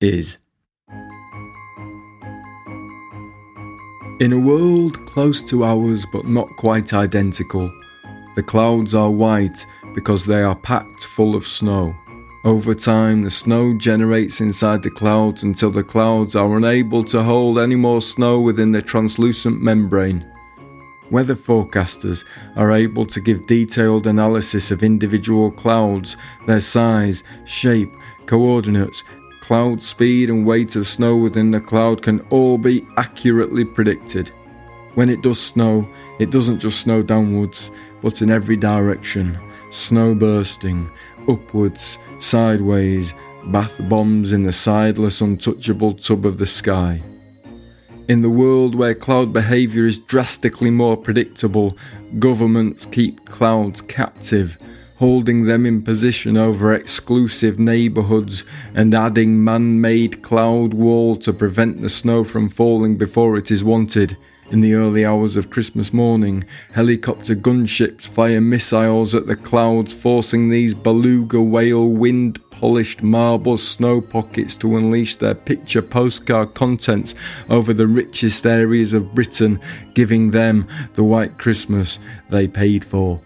is. In a world close to ours but not quite identical, the clouds are white because they are packed full of snow. Over time, the snow generates inside the clouds until the clouds are unable to hold any more snow within the translucent membrane. Weather forecasters are able to give detailed analysis of individual clouds, their size, shape, coordinates, Cloud speed and weight of snow within the cloud can all be accurately predicted. When it does snow, it doesn't just snow downwards, but in every direction. Snow bursting, upwards, sideways, bath bombs in the sideless, untouchable tub of the sky. In the world where cloud behaviour is drastically more predictable, governments keep clouds captive holding them in position over exclusive neighbourhoods and adding man made cloud wall to prevent the snow from falling before it is wanted. In the early hours of Christmas morning, helicopter gunships fire missiles at the clouds, forcing these beluga whale wind polished marble snow pockets to unleash their picture postcard contents over the richest areas of Britain, giving them the white Christmas they paid for.